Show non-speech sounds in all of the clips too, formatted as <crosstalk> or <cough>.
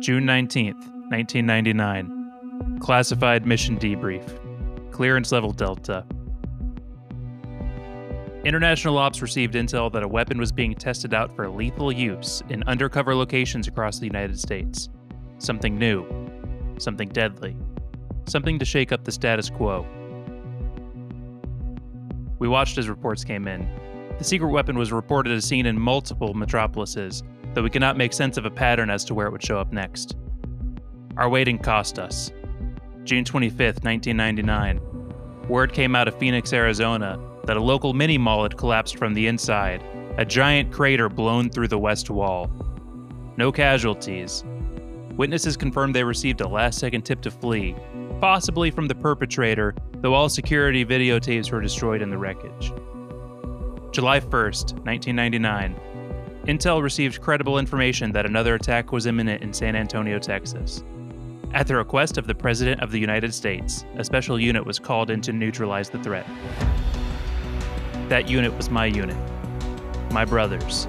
June 19th, 1999. Classified mission debrief. Clearance level Delta. International Ops received intel that a weapon was being tested out for lethal use in undercover locations across the United States. Something new. Something deadly. Something to shake up the status quo. We watched as reports came in. The secret weapon was reported as seen in multiple metropolises, though we cannot make sense of a pattern as to where it would show up next. Our waiting cost us. June 25th, 1999. Word came out of Phoenix, Arizona, that a local mini mall had collapsed from the inside, a giant crater blown through the west wall. No casualties. Witnesses confirmed they received a last second tip to flee, possibly from the perpetrator, though all security videotapes were destroyed in the wreckage. July 1st, 1999. Intel received credible information that another attack was imminent in San Antonio, Texas. At the request of the President of the United States, a special unit was called in to neutralize the threat. That unit was my unit. My brothers.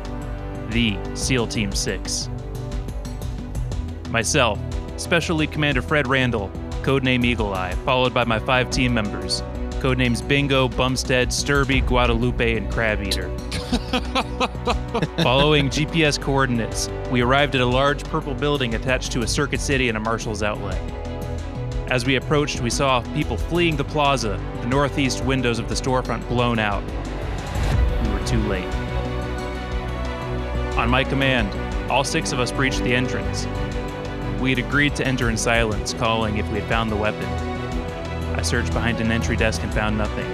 The SEAL Team 6. Myself, Special Lead Commander Fred Randall, codename Eagle Eye, followed by my five team members, codenames Bingo, Bumstead, Sturby, Guadalupe, and Crab Eater. <laughs> <laughs> Following GPS coordinates, we arrived at a large purple building attached to a Circuit City and a Marshall's outlet. As we approached, we saw people fleeing the plaza, the northeast windows of the storefront blown out. We were too late. On my command, all six of us breached the entrance. We had agreed to enter in silence, calling if we had found the weapon. I searched behind an entry desk and found nothing.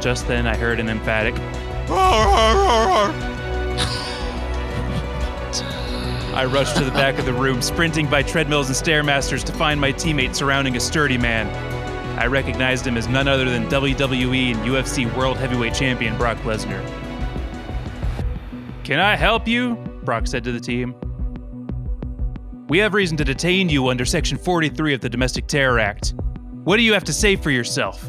Just then, I heard an emphatic, I rushed to the back of the room, sprinting by treadmills and stairmasters to find my teammate surrounding a sturdy man. I recognized him as none other than WWE and UFC World Heavyweight Champion Brock Lesnar. Can I help you? Brock said to the team. We have reason to detain you under Section 43 of the Domestic Terror Act. What do you have to say for yourself?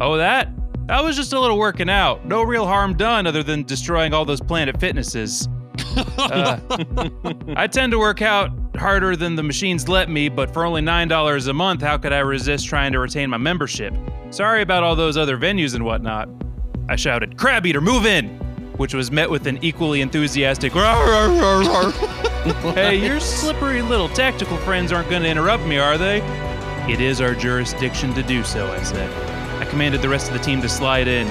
Oh, that? I was just a little working out. No real harm done other than destroying all those Planet Fitnesses. Uh, <laughs> I tend to work out harder than the machines let me, but for only $9 a month, how could I resist trying to retain my membership? Sorry about all those other venues and whatnot. I shouted, Crab Eater, move in! Which was met with an equally enthusiastic, <laughs> Hey, your slippery little tactical friends aren't going to interrupt me, are they? It is our jurisdiction to do so, I said. I commanded the rest of the team to slide in.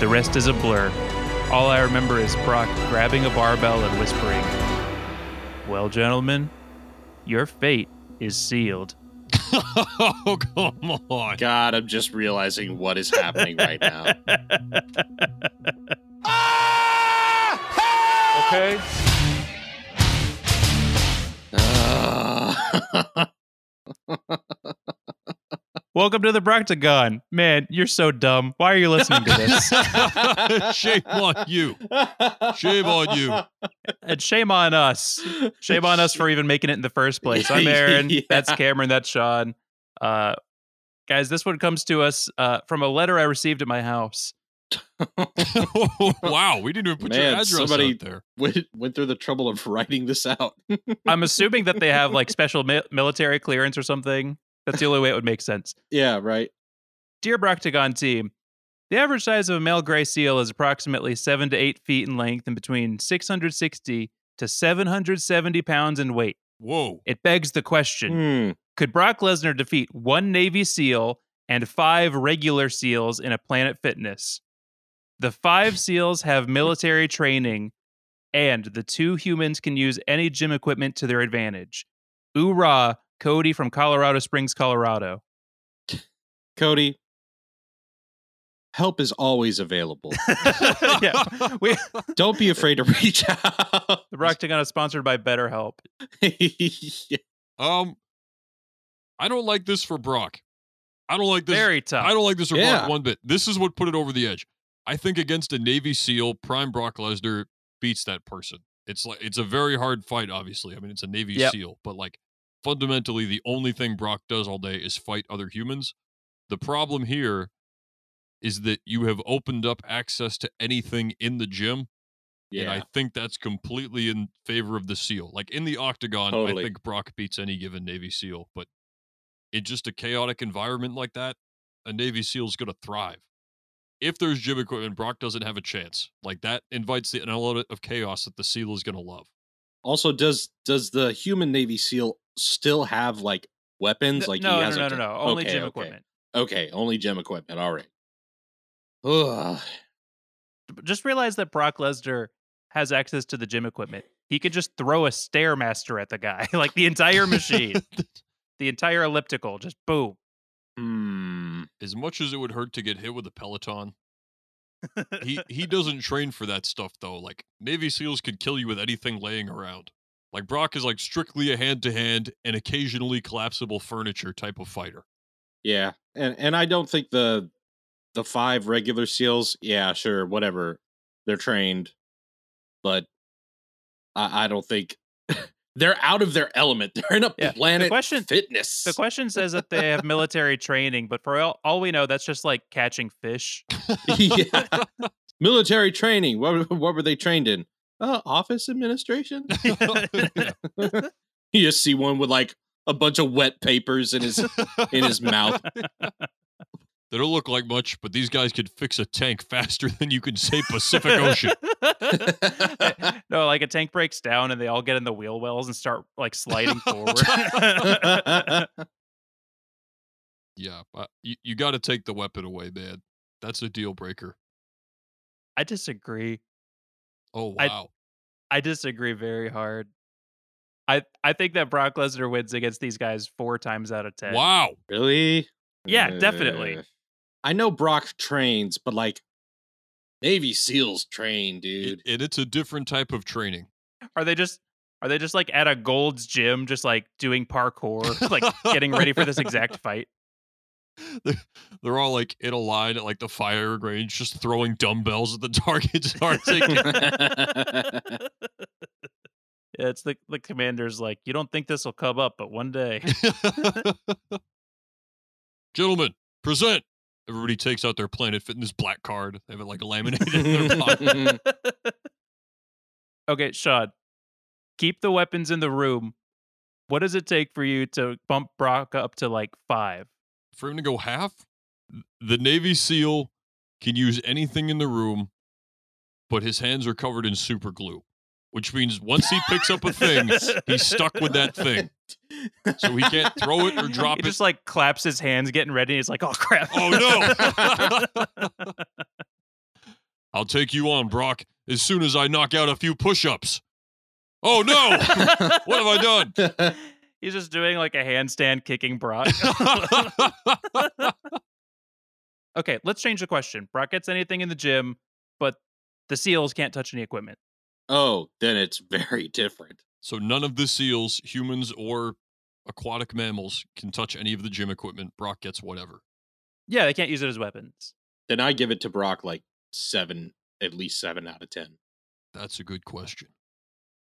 The rest is a blur. All I remember is Brock grabbing a barbell and whispering, Well, gentlemen, your fate is sealed. <laughs> oh, come on. God, I'm just realizing what is happening right now. <laughs> Okay. Uh, <laughs> Welcome to the Broctagon. Man, you're so dumb. Why are you listening to this? <laughs> Shame on you. Shame on you. and shame on us. Shame on us for even making it in the first place. I'm <laughs> Aaron. Yeah. That's Cameron. That's Sean. Uh, guys, this one comes to us uh, from a letter I received at my house. <laughs> wow, we didn't even put your Man, address somebody- out there. went, went through the trouble of writing this out. I'm assuming that they have like special mi- military clearance or something. That's the only way it would make sense. yeah, right. Dear Broctagon team, the average size of a male gray seal is approximately 7 to 8 feet in length and between 660 to 770 pounds in weight. Whoa. It begs the question Hmm. Could Brock Lesnar defeat one Navy SEAL and five regular SEALs in a Planet Fitness? The five SEALs have military training, and the two humans can use any gym equipment to their advantage. Oorah, Cody from Colorado Springs, Colorado. Cody, help is always available. <laughs> yeah, we, <laughs> Don't be afraid to reach out. the Broctagon is sponsored by BetterHelp. <laughs> Yeah. Um, I don't like this for Brock. I don't like this. Very tough. I don't like this for Yeah. Brock one bit. This is what put it over the edge. I think against a Navy SEAL, Prime Brock Lesnar beats that person. It's like it's a very hard fight. Obviously, I mean it's a Navy Yep. SEAL, but like fundamentally, the only thing Brock does all day is fight other humans. The problem here is that you have opened up access to anything in the gym And I think that's completely in favor of the SEAL. Like in the octagon, Totally. I think Brock beats any given Navy SEAL, but in just a chaotic environment like that, a Navy SEAL's going to thrive. If there's gym equipment, Brock doesn't have a chance. Like that invites the, an element of chaos that the SEAL is going to love. Also, does does the human Navy SEAL still have like weapons? Like no, he has no, a no, gun? no. Only Okay, gym okay. equipment. Okay, only gym equipment. All right. Ugh. Just realize that Brock Lesnar has access to the gym equipment. He could just throw a stairmaster at the guy, <laughs> like the entire machine, <laughs> the entire elliptical, just boom. Hmm. as much as it would hurt to get hit with a Peloton, <laughs> he he doesn't train for that stuff though. Like Navy SEALs could kill you with anything laying around. Like Brock is like strictly a hand to hand and occasionally collapsible furniture type of fighter. Yeah, and and I don't think the the five regular SEAls. Yeah, sure, whatever. They're trained, but I, I don't think <laughs> they're out of their element. <laughs> They're in a Yeah, the planet question- fitness. The question says that they have <laughs> military training, but for all, all we know, that's just like catching fish. yeah. Military training. What what were they trained in? Uh, office administration. <laughs> <laughs> you just see one with like a bunch of wet papers in his in his mouth. <laughs> They don't look like much, but these guys could fix a tank faster than you can say Pacific Ocean. no, like a tank breaks down and they all get in the wheel wells and start like sliding forward. Yeah, but you, you got to take the weapon away, man. That's a deal breaker. I disagree. Oh I- wow. I disagree very hard. I I think that Brock Lesnar wins against these guys four times out of ten. Wow. really? Yeah, definitely. Uh, I know Brock trains, but like Navy SEALs train, It- dude. and it's a different type of training. Are they just are they just like at a Gold's gym, just like doing parkour, <laughs> like getting ready for this exact fight? They're, they're all like in a line at like the fire range, just throwing dumbbells at the <laughs> targets. Yeah, it's the the commander's like, you don't think this will come up, but one day. <laughs> Gentlemen, present. Everybody takes out their Planet Fitness black card. They have it like laminated in their pocket. <laughs> okay, Sean, keep the weapons in the room. What does it take for you to bump Brock up to like five? For him to go half, the Navy SEAL can use anything in the room, but his hands are covered in super glue, which means once he picks up a thing, he's stuck with that thing. So he can't throw it or <laughs> drop he it. just like claps his hands, getting ready. He's like, "Oh crap! Oh, no. <laughs> <laughs> I'll take you on, Brock, as soon as I knock out a few push ups. Oh no! what have I done? He's just doing like a handstand, kicking Brock. <laughs> okay, let's change the question. Brock gets anything in the gym, but the SEALs can't touch any equipment. oh, then it's <laughs> very different. so none of the seals, humans or aquatic mammals, can touch any of the gym equipment. Brock gets whatever. Yeah, they can't use it as weapons. Then I give it to Brock like seven, at least seven out of ten. That's a good question.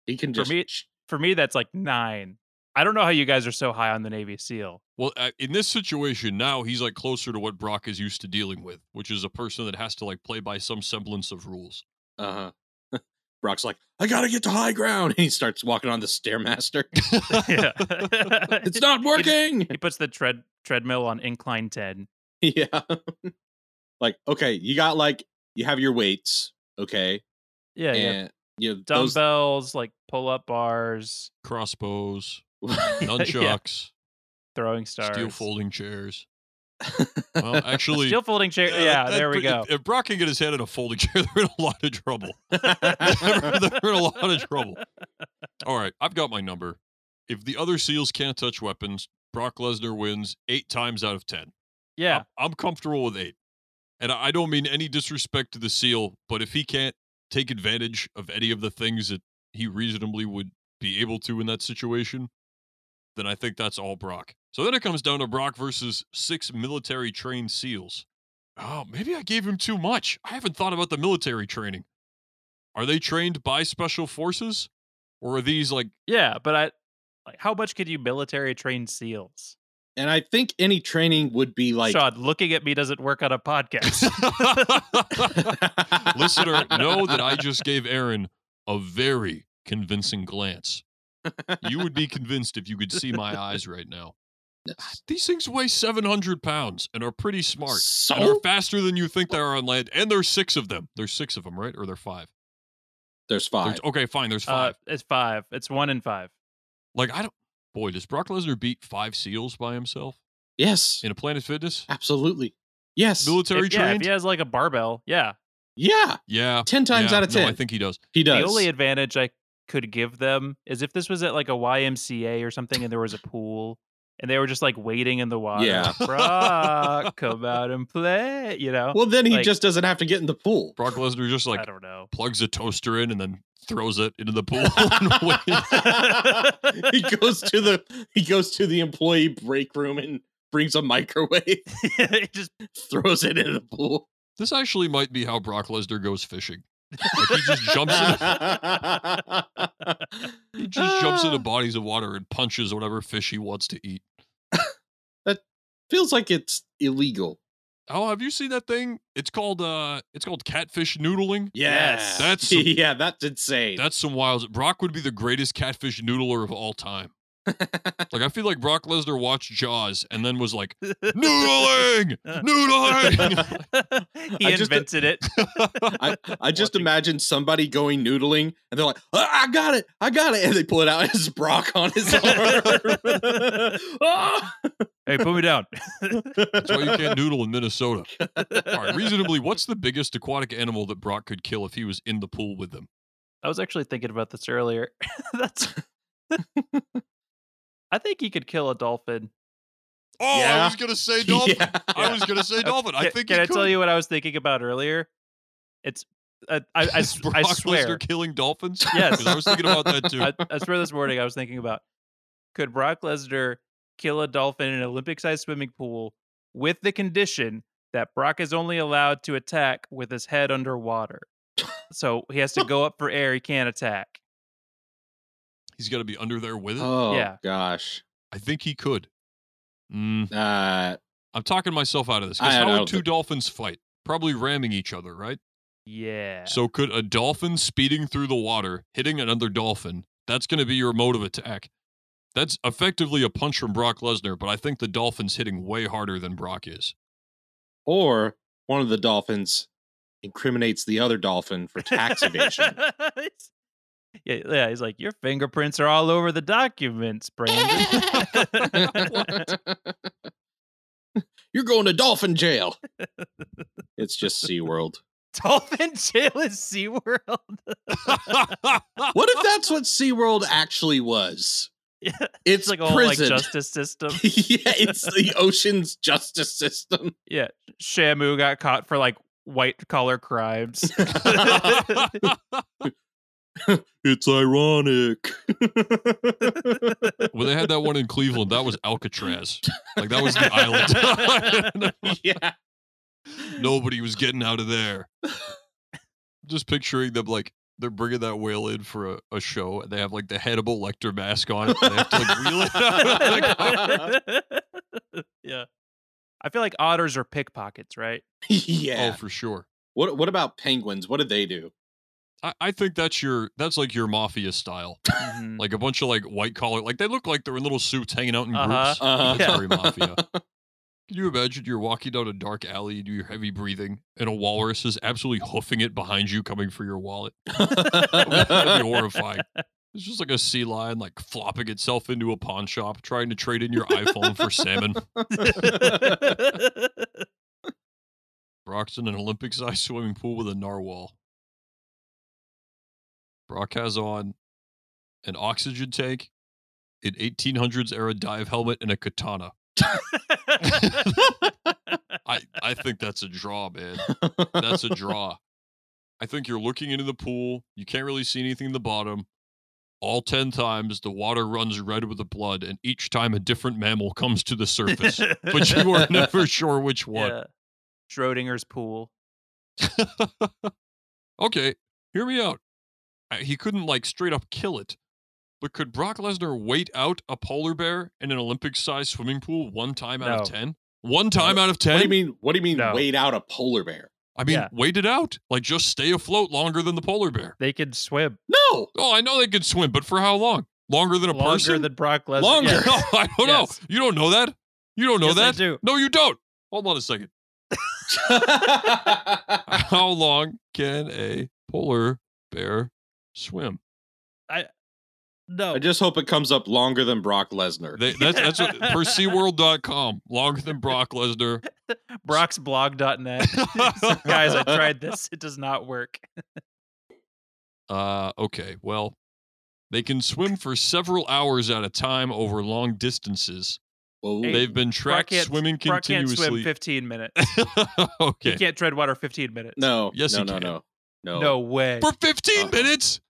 He can For me- For me, that's like nine. I don't know how you guys are so high on the Navy SEAL. Well, uh, in this situation, now he's like closer to what Brock is used to dealing with, which is a person that has to like play by some semblance of rules. uh huh. <laughs> Brock's like, I gotta get to high ground. And <laughs> he starts walking on the stairmaster. <laughs> yeah, it's not working. He puts the tread treadmill on incline ten. yeah. like, okay, you got like you have your weights, okay, Yeah, yeah. you those Dumbbells, like pull up bars, Crossbows, <laughs> Yeah. nunchucks, throwing stars, steel folding chairs. Well, <laughs> actually, steel folding chair. uh, yeah, that there we go. If, if Brock can get his head in a folding chair, <laughs> they're in a lot of trouble. they're, they're in a lot of trouble. All right, I've got my number. If the other SEALs can't touch weapons, Brock Lesnar wins eight times out of ten. Yeah, I'm, I'm comfortable with eight. And I I don't mean any disrespect to the SEAL, but if he can't take advantage of any of the things that he reasonably would be able to in that situation, then I think that's all Brock. So then it comes down to Brock versus six military trained SEALs. Oh, maybe I gave him too much. I haven't thought about the military training. Are they trained by special forces? Or are these like yeah, but I like how much could you military train SEALs? and I think any training would be like Sean, looking at me doesn't work on a podcast. <laughs> Listener, <laughs> know that I just gave Aaron a very convincing glance. You would be <laughs> convinced if you could see my eyes right now. These things weigh 700 pounds and are pretty smart. So? And are faster than you think they are on land. And there's six of them. There's six of them, right? Or there five? There's There's- five. okay, fine. There's uh, five. it's five. It's one in five. like, I don't. Boy, does Brock Lesnar beat five SEALs by himself yes, in a Planet Fitness? absolutely. Yes, Military If, yeah, if he has like a barbell, yeah. yeah, Yeah. ten times yeah, out of no, ten. I think he does. he does. The only advantage I could give them is if this was at like a YMCA or something and there was a pool and they were just like waiting in the water. Yeah. Brock, come out and play. You know? well, then he like- just doesn't have to get in the pool. Brock Lesnar just like, I don't know. plugs a toaster in and then throws it into the <laughs> pool. <laughs> he goes to the he goes to the employee break room and brings a microwave, <laughs> He just throws it in the pool. this actually might be how Brock Lesnar goes fishing. Like he just jumps in, <laughs> <laughs> he just jumps into bodies of water and punches whatever fish he wants to eat. <laughs> That feels like it's illegal. Oh, have you seen that thing? It's called uh it's called catfish noodling. Yes. That's some- yeah, that's insane. That's some wild. Brock would be the greatest catfish noodler of all time. Like I feel like Brock Lesnar watched Jaws and then was like, <laughs> noodling, noodling. <laughs> he I just- invented it. <laughs> I, I just Watching- imagine somebody going noodling and they're like, "Ah, I got it, I got it. And they pull it out as Brock on his arm. Hey, put me down. That's why you can't noodle in Minnesota. All right, reasonably, what's the biggest aquatic animal that Brock could kill if he was in the pool with them? I was actually thinking about this earlier. That's. I think he could kill a dolphin. Oh, I Yeah. was gonna <laughs> say dolphin. Yeah. I was gonna say dolphin. I Can- think Can he I tell you what I was thinking about earlier? It's. Uh, I, I, <laughs> s- Brock I swear. Lesnar killing dolphins. <laughs> Yes. 'Cause I was thinking about that too. I, I swear this morning I was thinking about could Brock Lesnar kill a dolphin in an Olympic sized swimming pool with the condition that Brock is only allowed to attack with his head underwater. So he has to go up for air, he can't attack. He's got to be under there with it. Oh Yeah. gosh. I think he could. Mm, Uh, I'm talking myself out of this. 'cause I- I how don't would two think- dolphins fight? Probably ramming each other, right? Yeah. So could a dolphin speeding through the water, hitting another dolphin, that's going to be your mode of attack. That's effectively a punch from Brock Lesnar, but I think the dolphin's hitting way harder than Brock is. or one of the dolphins incriminates the other dolphin for tax evasion. <laughs> yeah, yeah, he's like, Your fingerprints are all over the documents, Brandon. <laughs> You're going to dolphin jail. it's just SeaWorld. <laughs> Dolphin jail is SeaWorld. <laughs> What if that's what SeaWorld actually was? Yeah, It's, it's like a whole like prison. justice system. yeah, it's the ocean's justice system. Yeah, Shamu got caught for like white collar crimes. <laughs> It's ironic. <laughs> when they had that one in Cleveland. That was Alcatraz. Like that was the island. <laughs> yeah. Nobody was getting out of there. Just picturing them like they're bringing that whale in for a, a show, and they have like the Hannibal Lecter mask on, and they have to like reel it. yeah. I feel like otters are pickpockets, right? yeah. Oh, for sure. What what about penguins? What did they do? I, I think that's your that's like your mafia style. Mhm. Like a bunch of like white collar, like they look like they're in little suits hanging out in Uh-huh. groups. Uh-huh. Yeah. very mafia. <laughs> Can you imagine you're walking down a dark alley, you do your heavy breathing, and a walrus is absolutely hoofing it behind you, coming for your wallet? <laughs> That'd be horrifying. It's just like a sea lion, like flopping itself into a pawn shop, trying to trade in your iPhone for salmon. <laughs> Brock's in an Olympic sized swimming pool with a narwhal. Brock has on an oxygen tank, an 1800s era dive helmet, and a katana. <laughs> I, I think that's a draw, man. That's a draw. I think you're looking into the pool. You can't really see anything in the bottom. All 10 times, the water runs red with the blood, and each time a different mammal comes to the surface. but you are <laughs> never sure which one. yeah. Schrodinger's pool. <laughs> okay, hear me out. Uh, He couldn't like straight up kill it, but could Brock Lesnar wait out a polar bear in an Olympic-sized swimming pool one time out of No. ten? One time out of ten? What do you mean? What do you mean? No. Wait out a polar bear? I mean, Yeah. wait it out. Like, just stay afloat longer than the polar bear. They could swim No. Oh, I know they could swim, but for how long? Longer than a longer person? Longer than Brock Lesnar. Longer. Yes. <laughs> no, I don't Yes. know. You don't know that. You don't know Yes, I that. do. No, you don't. Hold on a second. <laughs> How long can a polar bear swim? I no. I just hope it comes up longer than Brock Lesnar. They, that's that's what, <laughs> per SeaWorld.com. Longer than Brock Lesnar. <laughs> Brock'sBlog.net. <laughs> Guys, I tried this. It does not work. Uh, okay. Well, they can swim for several hours at a time over long distances. Whoa. Hey, They've been tracked can't- swimming Brock can't swim continuously. 15 minutes. okay. He can't tread water 15 minutes. no. Yes, no, he no, can. no, no, No way. For 15 Uh-uh. minutes?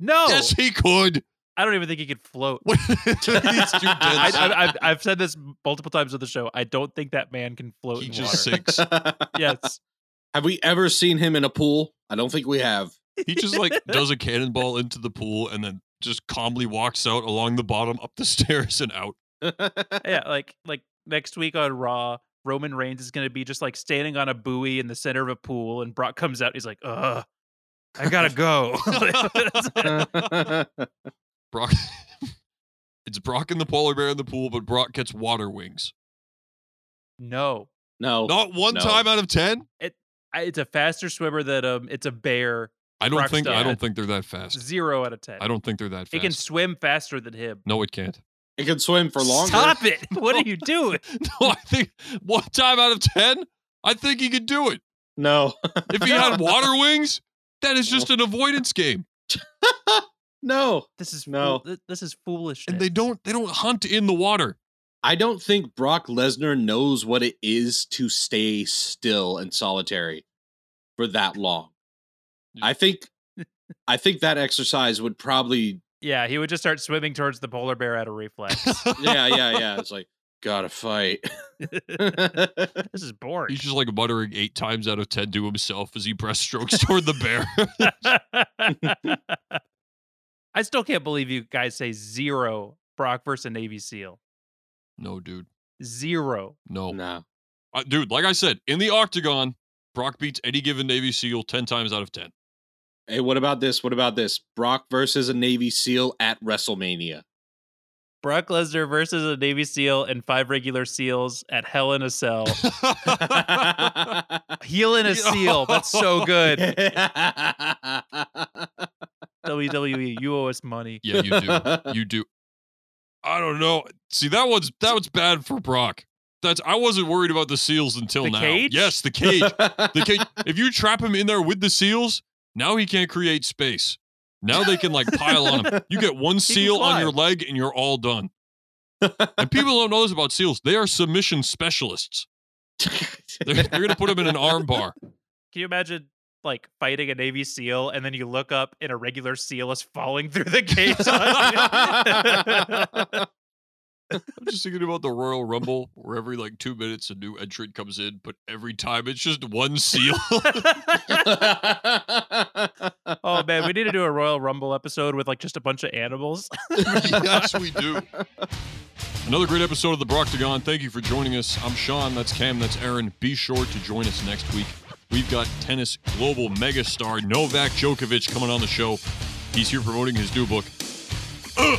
no. Yes, he could. I don't even think he could float. <laughs> He's too dense. I, I, I've, I've said this multiple times on the show. I don't think that man can float he in just water. sinks. <laughs> Yes. have we ever seen him in a pool? I don't think we have. He just like <laughs> does a cannonball into the pool and then just calmly walks out along the bottom, up the stairs, and out. yeah, like like next week on Raw, Roman Reigns is going to be just like standing on a buoy in the center of a pool, and Brock comes out. He's like, "Ugh, I gotta go." <laughs> Brock. <laughs> it's Brock and the polar bear in the pool, but Brock gets water wings. no, no. Not one No. time out of ten. I, it's a faster swimmer than um. It's a bear. I don't Brock's think. I don't think they're that fast. Zero out of ten. I don't think they're that fast. It can swim faster than him. No, it can't. It can swim for longer. Stop it! <laughs> What are you doing? No, I think one time out of ten, I think he could do it. No. If he had water wings, that is just an <laughs> avoidance game. no. This is No. fool- th- this is foolishness. And they don't they don't hunt in the water. I don't think Brock Lesnar knows what it is to stay still and solitary for that long. I think I think that exercise would probably Yeah, he would just start swimming towards the polar bear out of reflex. <laughs> yeah, yeah, yeah. It's like gotta fight. <laughs> this is boring. He's just like muttering eight times out of ten to himself as he breaststrokes toward the bear. <laughs> I still can't believe you guys say zero Brock versus a Navy SEAL. no, dude. Zero. No. no. Uh, dude, like I said, in the octagon, Brock beats any given Navy SEAL 10 times out of 10. Hey, what about this? What about this? Brock versus a Navy SEAL at WrestleMania. Brock Lesnar versus a Navy SEAL and five regular SEAls at Hell in a Cell. <laughs> Heel in a SEAL. That's so good. <laughs> WWE, you owe us money. yeah, you do. You do. I don't know. See, that one's that was bad for Brock. That's I wasn't worried about the seals until The now. cage? Yes, the cage. the cage. <laughs> If you trap him in there with the seals, now he can't create space. Now they can like pile on him. <laughs> You get one seal on your leg and you're all done. And <laughs> people don't know this about seals. They are submission specialists. <laughs> They're, they're going to put them in an arm bar. Can you imagine like fighting a Navy SEAL and then you look up and a regular SEAL is falling through the gates? I'm just thinking about the Royal Rumble, where every like two minutes a new entrant comes in, but every time it's just one seal. <laughs> oh man, we need to do a Royal Rumble episode with like just a bunch of animals. <laughs> yes, we do. <laughs> Another great episode of the Broctagon. Thank you for joining us. I'm Sean. That's Cam. That's Aaron. Be sure to join us next week. We've got tennis global megastar Novak Djokovic coming on the show. He's here promoting his new book. Ugh.